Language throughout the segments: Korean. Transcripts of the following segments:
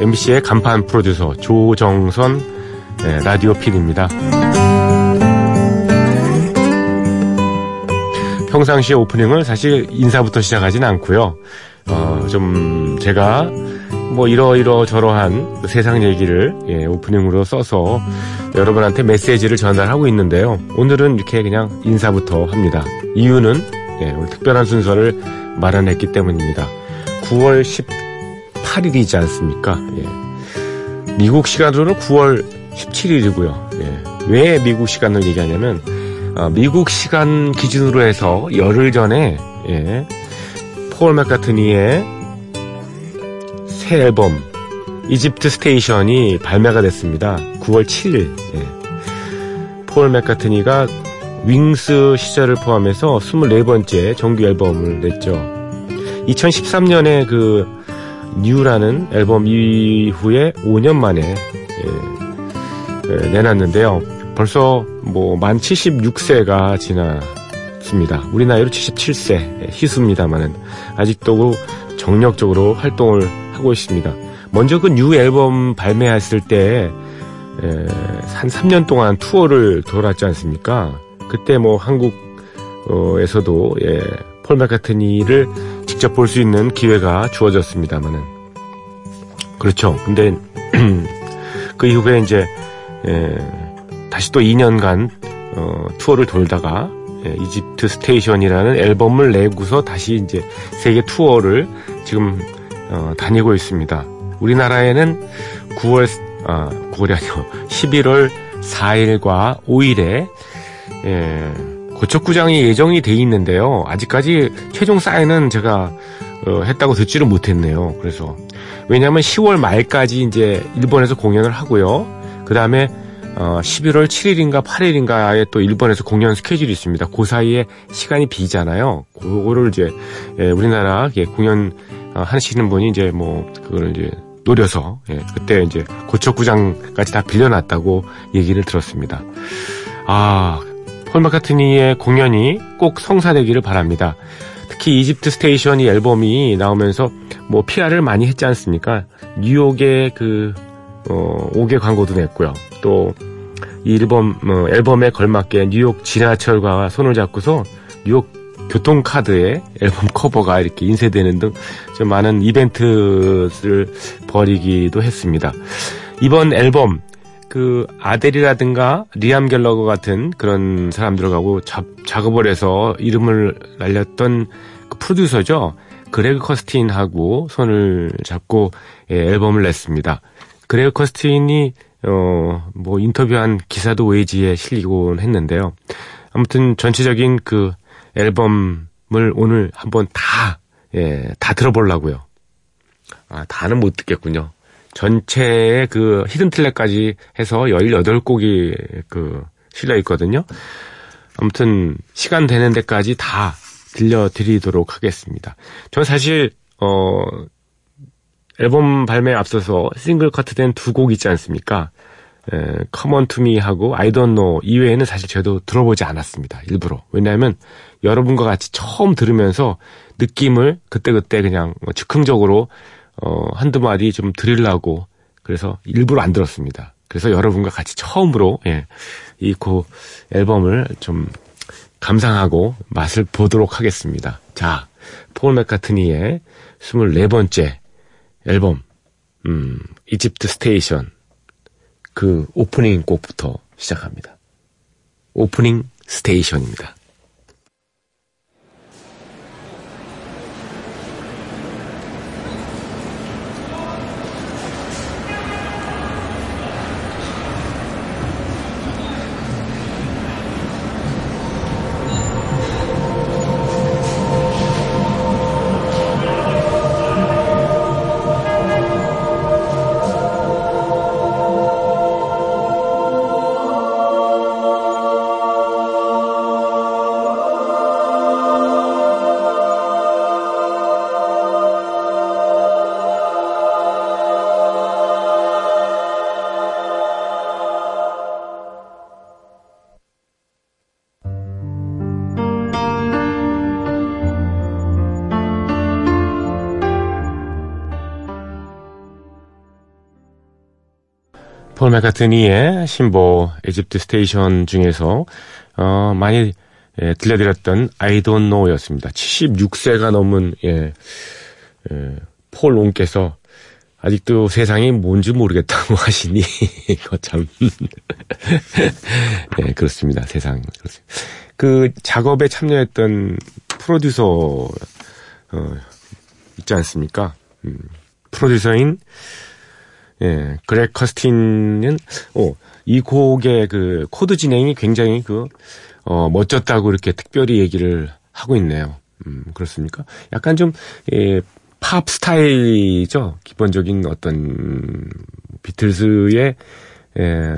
MBC의 간판 프로듀서 조정선 예, 라디오 PD입니다. 평상시에 오프닝을 사실 인사부터 시작하진 않고요. 어, 좀 제가 뭐 이러이러 저러한 세상 얘기를 예, 오프닝으로 써서 여러분한테 메시지를 전달하고 있는데요. 오늘은 이렇게 그냥 인사부터 합니다. 이유는 예, 오늘 특별한 순서를 마련했기 때문입니다. 9월 18일이지 않습니까? 예. 미국 시간으로는 9월 17일이고요. 예. 왜 미국 시간을 얘기하냐면 어, 미국 시간 기준으로 해서 열흘 전에 예, 폴 맥카트니의 새 앨범 Egypt Station이 발매가 됐습니다. 9월 7일. 예. 폴 맥카트니가 윙스 시절을 포함해서 24번째 정규 앨범을 냈죠. 2013년에 그 New라는 앨범 이후에 5년 만에 예, 예, 내놨는데요. 벌써 뭐 만 76세가 지났습니다. 우리 나이로 77세 예, 희수입니다만은 아직도 정력적으로 활동을 하고 있습니다. 먼저 그 New 앨범 발매했을 때, 에, 한 3년 동안 투어를 돌았지 않습니까? 그때 뭐 한국에서도, 예, 폴 맥카트니를 직접 볼 수 있는 기회가 주어졌습니다만은. 그렇죠. 근데, 그 이후에 이제, 예, 다시 또 2년간, 어, 투어를 돌다가, 예, Egypt Station이라는 앨범을 내고서 다시 이제 세계 투어를 지금 어, 다니고 있습니다. 우리나라에는 9월, 아, 9월이 아니고 11월 4일과 5일에, 예, 고척구장이 예정이 돼 있는데요. 아직까지 최종 사인은 제가, 어, 했다고 듣지를 못했네요. 그래서, 왜냐하면 10월 말까지 이제 일본에서 공연을 하고요. 그 다음에, 어, 11월 7일인가 8일인가에 또 일본에서 공연 스케줄이 있습니다. 그 사이에 시간이 비잖아요. 그거를 이제, 예, 우리나라 예, 공연 어, 하시는 분이 이제 뭐, 그걸 이제 노려서, 예, 그때 이제 고척구장까지 다 빌려놨다고 얘기를 들었습니다. 아, 폴 마카트니의 공연이 꼭 성사되기를 바랍니다. 특히 이집트 스테이션이 앨범이 나오면서 뭐 PR을 많이 했지 않습니까? 뉴욕의 그, 어, 5개 광고도 냈고요. 또, 이 앨범, 어, 앨범에 걸맞게 뉴욕 지하철과 손을 잡고서 뉴욕 교통카드에 앨범 커버가 이렇게 인쇄되는 등 좀 많은 이벤트를 벌이기도 했습니다. 이번 앨범 그 아델이라든가 리암 갤러거 같은 그런 사람들하고 작, 작업을 해서 이름을 날렸던 그 프로듀서죠. 그레그 커스틴하고 손을 잡고 예, 앨범을 냈습니다. 그레그 커스틴이 어, 뭐 인터뷰한 기사도 웨이지에 실리곤 했는데요. 아무튼 전체적인 그 앨범을 오늘 한번 다, 예, 다 들어보려고요. 아, 다는 못 듣겠군요. 전체의 그 hidden track까지 해서 18곡이 그 실려 있거든요. 아무튼 시간 되는 데까지 다 들려드리도록 하겠습니다. 전 사실, 어, 앨범 발매 앞서서 싱글 커트된 두 곡 있지 않습니까? 에, Come on 하고 I don't know 이외에는 사실 저도 들어보지 않았습니다. 일부러. 왜냐하면 여러분과 같이 처음 들으면서 느낌을 그때그때 그냥 즉흥적으로 어, 한두 마디 좀 드리려고 그래서 일부러 안 들었습니다. 그래서 여러분과 같이 처음으로 예, 이고 앨범을 좀 감상하고 맛을 보도록 하겠습니다. 자, 폴 맥카트니의 24번째 앨범 음, Egypt Station 그 오프닝 곡부터 시작합니다. Opening Station입니다. 폴 맥카트니의 신보 Egypt Station 중에서 어, 많이 예, 들려드렸던 I Don't Know였습니다. 76세가 넘은 예, 예, 폴 옹께서 아직도 세상이 뭔지 모르겠다고 하시니 참 예, 그렇습니다. 세상 그렇습니다. 그 작업에 참여했던 프로듀서 어, 있지 않습니까? 음, 프로듀서인 예, 그렉 커스틴은 어, 이 곡의 그 코드 진행이 굉장히 그 어, 멋졌다고 이렇게 특별히 얘기를 하고 있네요. 음, 그렇습니까? 약간 좀 예, 팝 스타일이죠. 기본적인 어떤 비틀스의 예,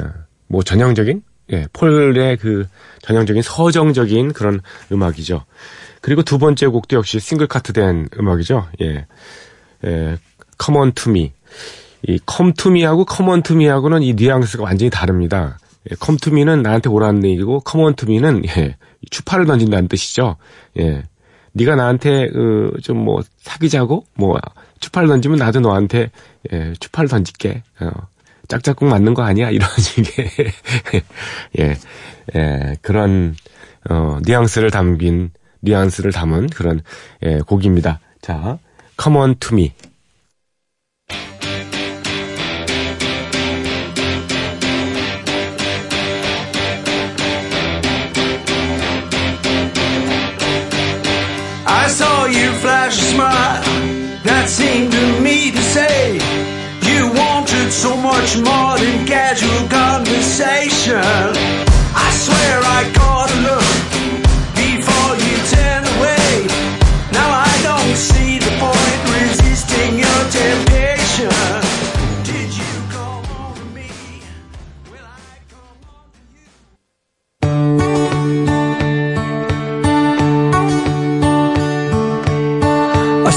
뭐 전형적인 예, 폴의 그 전형적인 서정적인 그런 음악이죠. 그리고 두 번째 곡도 역시 싱글 카트된 음악이죠. 예. 예, Come on to me. 이 to me하고는 이 뉘앙스가 완전히 다릅니다. 예, me는 나한테 오라는 얘기고 me는 예, 추파를 던진다는 뜻이죠. 예. 네가 나한테 그, 좀 뭐 사귀자고 뭐 추파를 던지면 나도 너한테 예, 추파를 던질게. 어, 짝짝꿍 맞는 거 아니야? 이런 식의 예, 예, 그런 어, 뉘앙스를 담긴 뉘앙스를 담은 그런 예, 곡입니다. 자, Come on to me.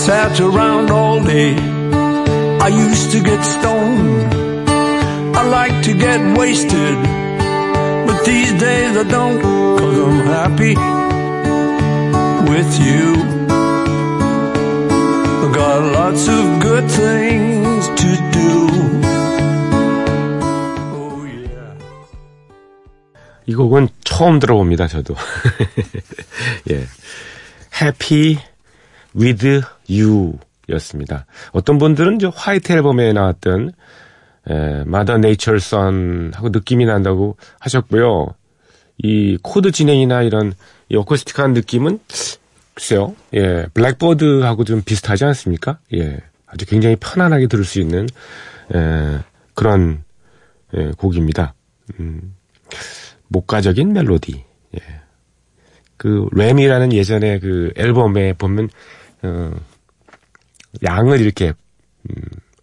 Sat around all day. I used to get stoned. I like to get wasted. But these days I don't, cause I'm happy with you. I got lots of good things to do. Oh yeah. 이 곡은 처음 들어봅니다, 저도. 예. Happy with you 였습니다. 어떤 분들은 저 White 앨범에 나왔던 에, Mother Nature's Son하고 느낌이 난다고 하셨고요. 이 코드 진행이나 이런 이 어쿠스틱한 느낌은 글쎄요. 예. Blackbird하고 좀 비슷하지 않습니까? 예. 아주 굉장히 편안하게 들을 수 있는 에, 그런 예, 곡입니다. 음, 목가적인 멜로디. 예. 그 램이라는 예전에 그 앨범에 보면 어, 양을 이렇게 음,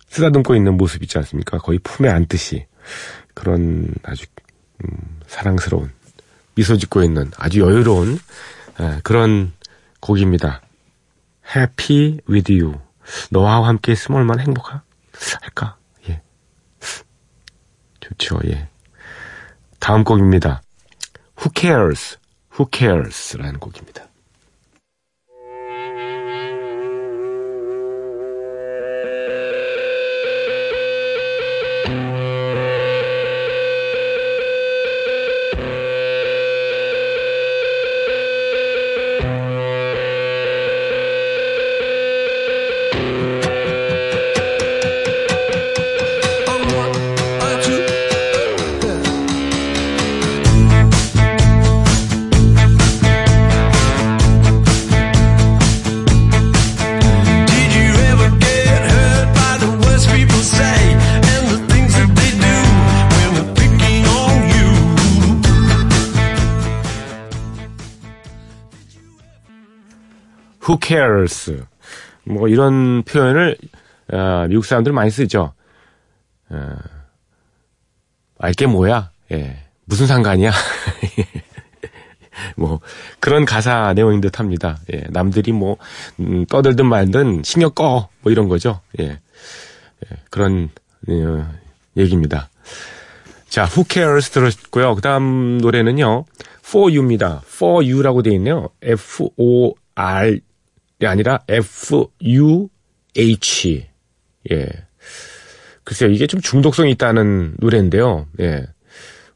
쓰다듬고 있는 모습 있지 않습니까? 거의 품에 안듯이 그런 아주 음, 사랑스러운 미소 짓고 있는 아주 여유로운 에, 그런 곡입니다. Happy with you. 너와 함께 있으면 얼마나 행복할까? 예. 좋죠, 예. 다음 곡입니다. Who cares? Who cares? 라는 곡입니다. Who cares? 뭐 이런 표현을 어, 미국 사람들 많이 쓰죠. 어, 알게 뭐야? 예. 무슨 상관이야? 뭐 그런 가사 내용인 듯합니다. 예. 남들이 뭐 음, 떠들든 말든 신경 꺼. 뭐 이런 거죠. 예. 예, 그런 어, 얘기입니다. 자, Who Cares 들었고요. 그다음 노래는요. For You입니다. For You라고 되어 있네요. F O R이 아니라 F U H. 예. 글쎄요, 이게 좀 중독성이 있다는 노래인데요. 예.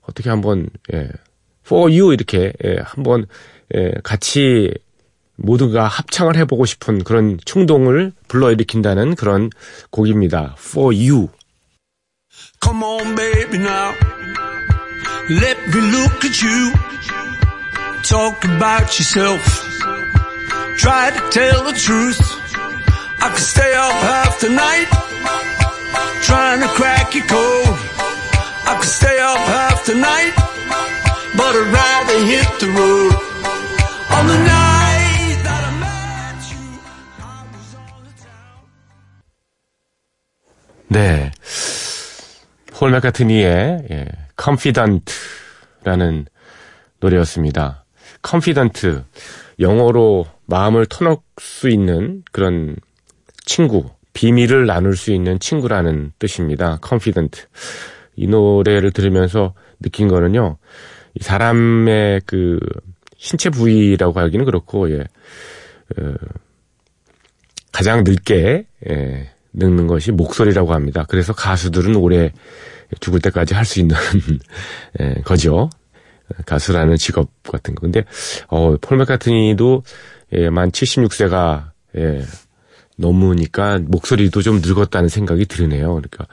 어떻게 한번, 예. For you 이렇게, 예. 한번, 예. 같이 모두가 합창을 해보고 싶은 그런 충동을 불러일으킨다는 그런 곡입니다. For you. Come on, baby, now. Let me look at you. Talk about yourself. Try to tell the truth. I could stay up half the night. Trying to crack your code. I could stay up half the night. But I'd rather hit the road. On the night that I met you, I was on the town. 네. 폴 맥카트니의 예, Confident라는 노래였습니다. Confident 영어로 마음을 터놓을 수 있는 그런 친구, 비밀을 나눌 수 있는 친구라는 뜻입니다. Confident. 이 노래를 들으면서 느낀 거는요. 이 사람의 그 신체 부위라고 하기는 그렇고 예. 어, 가장 늦게 예, 늙는 것이 목소리라고 합니다. 그래서 가수들은 오래 죽을 때까지 할 수 있는 예, 거죠. 가수라는 직업 같은 거. 근데 어, 폴 맥카트니도 예, 만 76세가 예, 넘으니까 목소리도 좀 늙었다는 생각이 드네요. 그러니까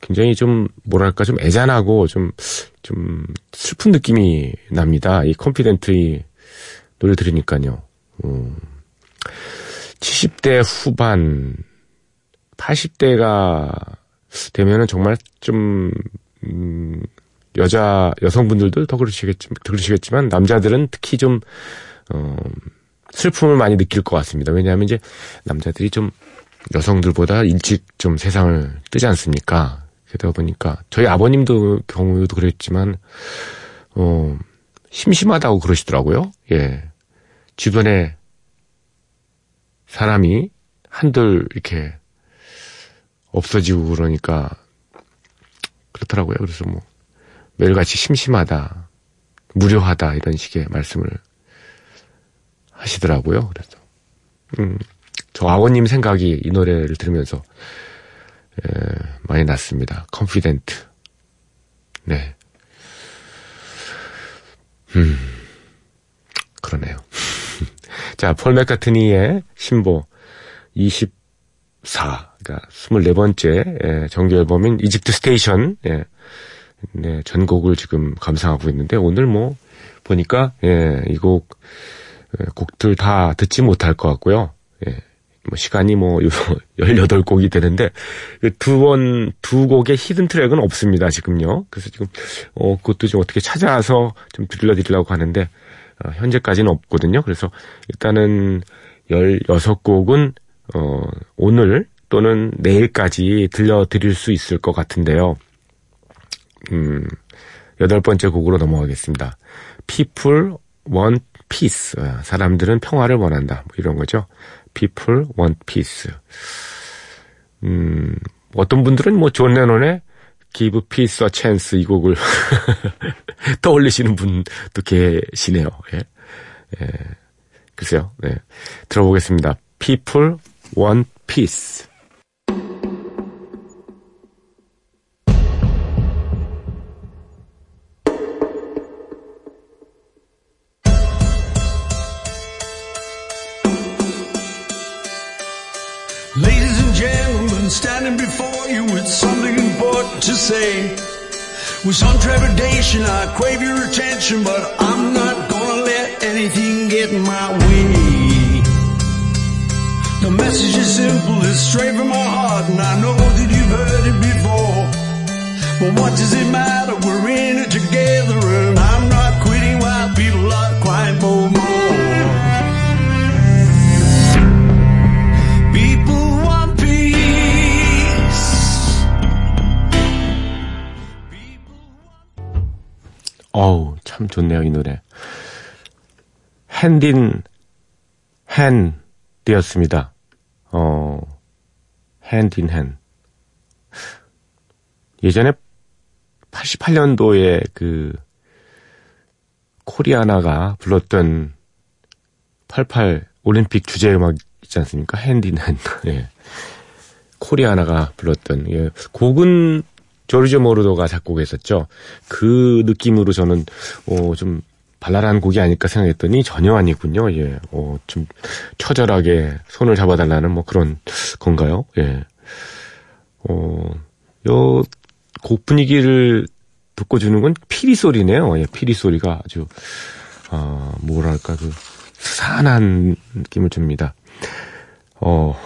굉장히 좀 뭐랄까 좀 애잔하고 좀좀 슬픈 느낌이 납니다. 이 컴피덴트 이 노래 들으니까요. 음. 70대 후반, 80대가 되면은 정말 좀, 음, 여자, 여성분들도 더 그러시겠지, 더 그러시겠지만, 남자들은 특히 좀, 어, 슬픔을 많이 느낄 것 같습니다. 왜냐하면 이제 남자들이 좀 여성들보다 일찍 좀 세상을 뜨지 않습니까? 그러다 보니까, 저희 아버님도 경우도 그랬지만, 어, 심심하다고 그러시더라고요. 예. 주변에 사람이 한들 이렇게 없어지고 그러니까 그렇더라고요. 그래서 뭐 매일같이 심심하다, 무료하다 이런 식의 말씀을 하시더라고요. 그래서 음, 저 아버님 생각이 이 노래를 들으면서 에, 만나봤습니다. Confidante. 네. 음, 그러네요. 자, 폴 맥카트니의 신보 24, 그러니까 24번째 예, 정규 앨범인 Egypt Station, 예, 네, 전곡을 지금 감상하고 있는데 오늘 뭐 보니까 예, 이곡 예, 곡들 다 듣지 못할 것 같고요. 예, 뭐 시간이 뭐 18곡이 되는데 그두 곡의 히든 트랙은 없습니다, 지금요. 그래서 지금 어 그것도 좀 어떻게 찾아서 좀 들려 드리려고 하는데 어, 현재까지는 없거든요. 그래서 일단은 16곡은 어 오늘 또는 내일까지 들려 드릴 수 있을 것 같은데요. 음, 여덟 번째 곡으로 넘어가겠습니다. People want peace. 어, 사람들은 평화를 원한다. 뭐 이런 거죠. People want peace. 음, 어떤 분들은 뭐 존 레논의 Give Peace a Chance 이 곡을 떠올리시는 분도 계시네요. 예. 예. 글쎄요. 네. 들어보겠습니다. People want peace. Say. With some trepidation, I crave your attention, but I'm not gonna let anything get in my way. The message is simple, it's straight from my heart, and I know that you've heard it before. But what does it matter? We're in it together, and I'm not quitting while people are 어우, 참 좋네요, 이 노래. 핸딘, 핸, 되었습니다. 어, 핸딘 핸. 예전에 88년도에 그, 코리아나가 불렀던 88 올림픽 주제 음악 있지 않습니까? 핸딘 핸. 예. 코리아나가 불렀던 예, 곡은 조르조 모르도가 작곡했었죠. 그 느낌으로 저는 어, 좀 발랄한 곡이 아닐까 생각했더니 전혀 아니군요. 예, 어, 좀 처절하게 손을 잡아달라는 뭐 그런 건가요? 예, 어, 요 곡 분위기를 듣고주는 건 피리 소리네요. 예, 피리 소리가 아주 어, 뭐랄까 그 스산한 느낌을 줍니다. 어,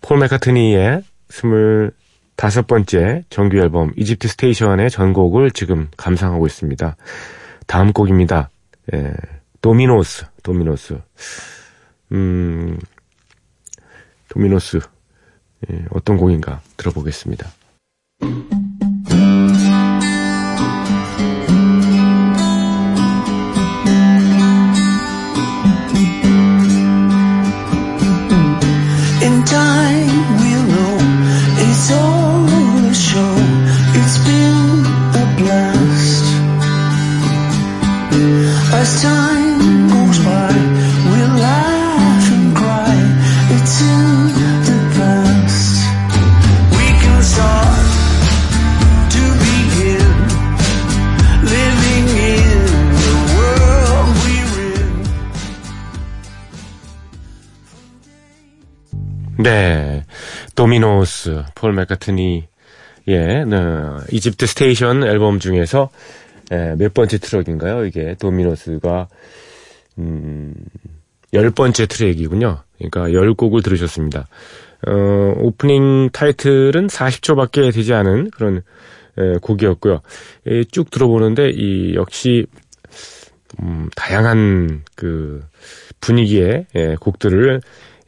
폴 맥카트니의 스물 다섯 번째 정규 앨범 Egypt Station의 전곡을 지금 감상하고 있습니다. 다음 곡입니다. 예, Dominoes, Dominoes. 음, Dominoes. 예, 어떤 곡인가 들어보겠습니다. 네. Dominoes, 폴 맥카트니, 예, 네, Egypt Station 앨범 중에서, 예, 몇 번째 트랙인가요? 이게, Dominoes가, 음, 열 번째 트랙이군요. 그러니까 열 곡을 들으셨습니다. 어, 오프닝 타이틀은 40초밖에 되지 않은 그런, 예, 곡이었고요. 예, 쭉 들어보는데, 이, 역시, 음, 다양한 그 분위기의 예, 곡들을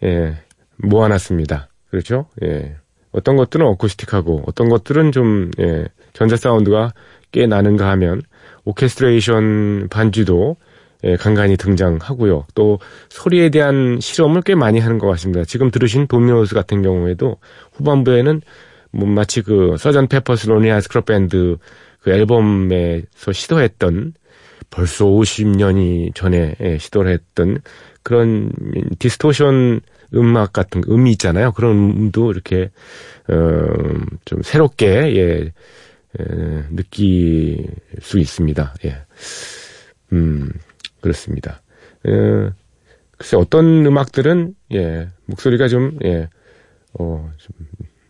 예, 모아놨습니다. 그렇죠? 예. 어떤 것들은 어쿠스틱하고 어떤 것들은 좀 예, 전자 사운드가 꽤 나는가 하면 오케스트레이션 반주도 예, 간간히 등장하고요. 또 소리에 대한 실험을 꽤 많이 하는 것 같습니다. 지금 들으신 Dominoes 같은 경우에도 후반부에는 뭐 마치 그 Sergeant Pepper's Lonely Hearts Club Band 그 앨범에서 시도했던 벌써 50년이 전에 예, 시도를 했던 그런 디스토션 음악 같은 음이 있잖아요. 그런 음도 이렇게 어 좀 새롭게 예 에, 느낄 수 있습니다. 예. 음, 그렇습니다. 에, 글쎄 어떤 음악들은 예, 목소리가 좀 예, 어, 좀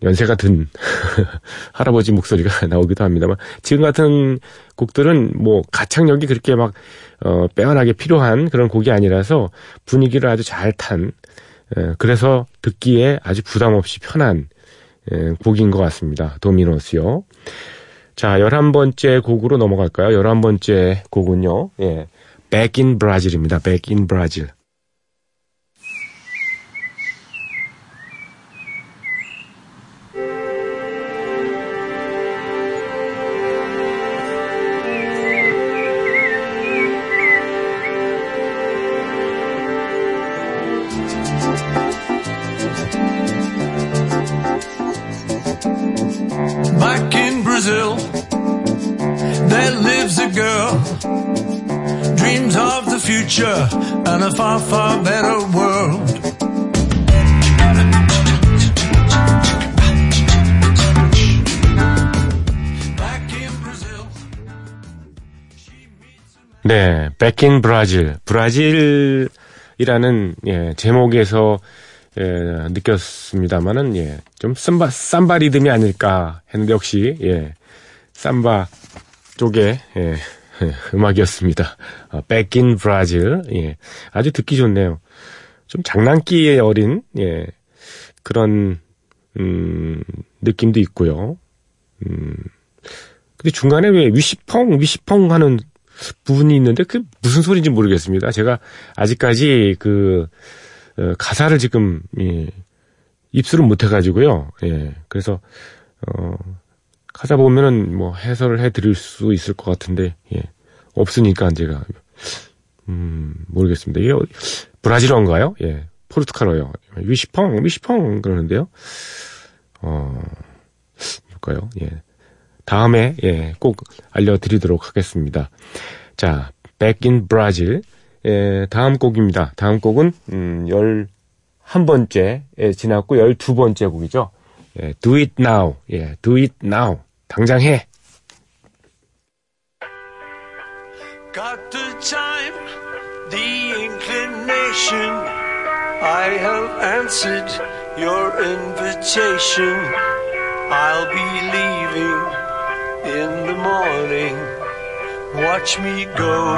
연세가 든 할아버지 목소리가 나오기도 합니다만 지금 같은 곡들은 뭐 가창력이 그렇게 막 어, 빼어나게 필요한 그런 곡이 아니라서 분위기를 아주 잘탄 예, 그래서 듣기에 아주 부담 없이 편한 예, 곡인 것 같습니다. 도미노스요. 자, 열한 번째 곡으로 넘어갈까요? 열한 번째 곡은요. 예. Back in Brazil입니다. Back in Brazil. And a far, far better world. 네, Back in Brazil. 브라질이라는 예, 제목에서 예, 느꼈습니다만은 예, 좀 삼바 삼바 리듬이 아닐까 했는데 역시 예, 삼바 쪽에 예, 예, 음악이었습니다. 어, Back in Brazil. 예. 아주 듣기 좋네요. 좀 장난기에 어린, 예. 그런, 음, 느낌도 있고요. 음. 근데 중간에 왜 위시펑, 위시펑 하는 부분이 있는데 그 무슨 소리인지 모르겠습니다. 제가 아직까지 그, 어, 가사를 지금, 예. 입수를 못 해가지고요. 예. 그래서, 어, 가사 보면은 뭐 해설을 해 드릴 수 있을 것 같은데, 예. 없으니까 제가, 음, 모르겠습니다. 이게 브라질어인가요? 예. 포르투갈어요. 위시펑, 위시펑 그러는데요. 어, 볼까요? 예. 다음에, 예, 꼭 알려드리도록 하겠습니다. 자, in Brazil. 예, 다음 곡입니다. 다음 곡은, 음, 11번째에 지났고 12번째 곡이죠. 예, do it now. 예, do it now. 당장 해. Got the time, the inclination. I have answered your invitation. I'll be leaving in the morning. Watch me go.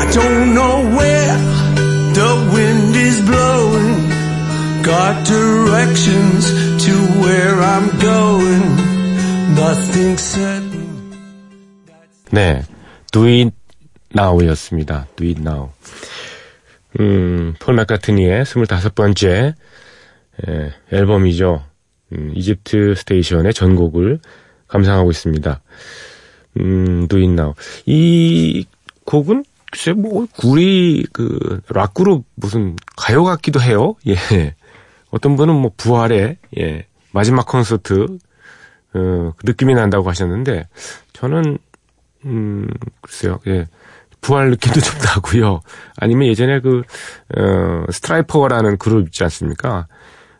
I don't know where the wind is blowing. Got directions to where I'm going. Nothing certain. 네, do it now였습니다. do it now. 음, 폴 맥카트니의 25번째 예, 앨범이죠. 음, 이집트 스테이션의 전곡을 감상하고 있습니다. 음, do it now. 이 곡은 글쎄 뭐 우리 그 락그룹 무슨 가요 같기도 해요. 예. 어떤 분은 뭐 부활의 예, 마지막 콘서트 어, 그 느낌이 난다고 하셨는데 저는 음, 글쎄요. 예. 부활 느낌도 좀 나고요. 아니면 예전에 그 어, 스트라이퍼라는 그룹 있지 않습니까?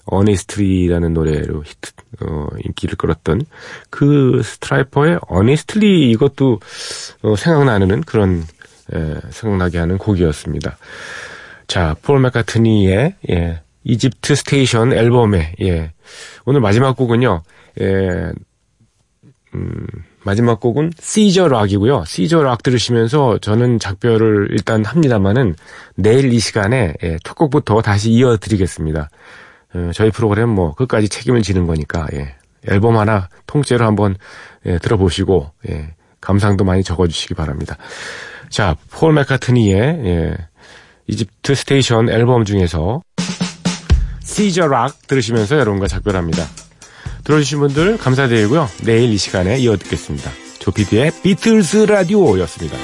Honestly라는 노래로 히트 어, 인기를 끌었던 그 스트라이퍼의 Honestly 이것도 어, 생각나는 그런 예, 생각나게 하는 곡이었습니다. 자, 폴 맥카트니의 예, Egypt Station 앨범에 예, 오늘 마지막 곡은요. 예, 음, 마지막 곡은 Caesar Rock이고요. Caesar Rock 들으시면서 저는 작별을 일단 합니다만은 내일 이 시간에 예, 첫 곡부터 다시 이어드리겠습니다. 어, 저희 프로그램 뭐 끝까지 책임을 지는 거니까 예, 앨범 하나 통째로 한번 예, 들어보시고 예, 감상도 많이 적어주시기 바랍니다. 자, 폴 맥카트니의 예, Egypt Station 앨범 중에서 Caesar Rock 들으시면서 여러분과 작별합니다. 들어주신 분들 감사드리고요. 내일 이 시간에 이어 듣겠습니다. 조피디의 비틀스 라디오였습니다.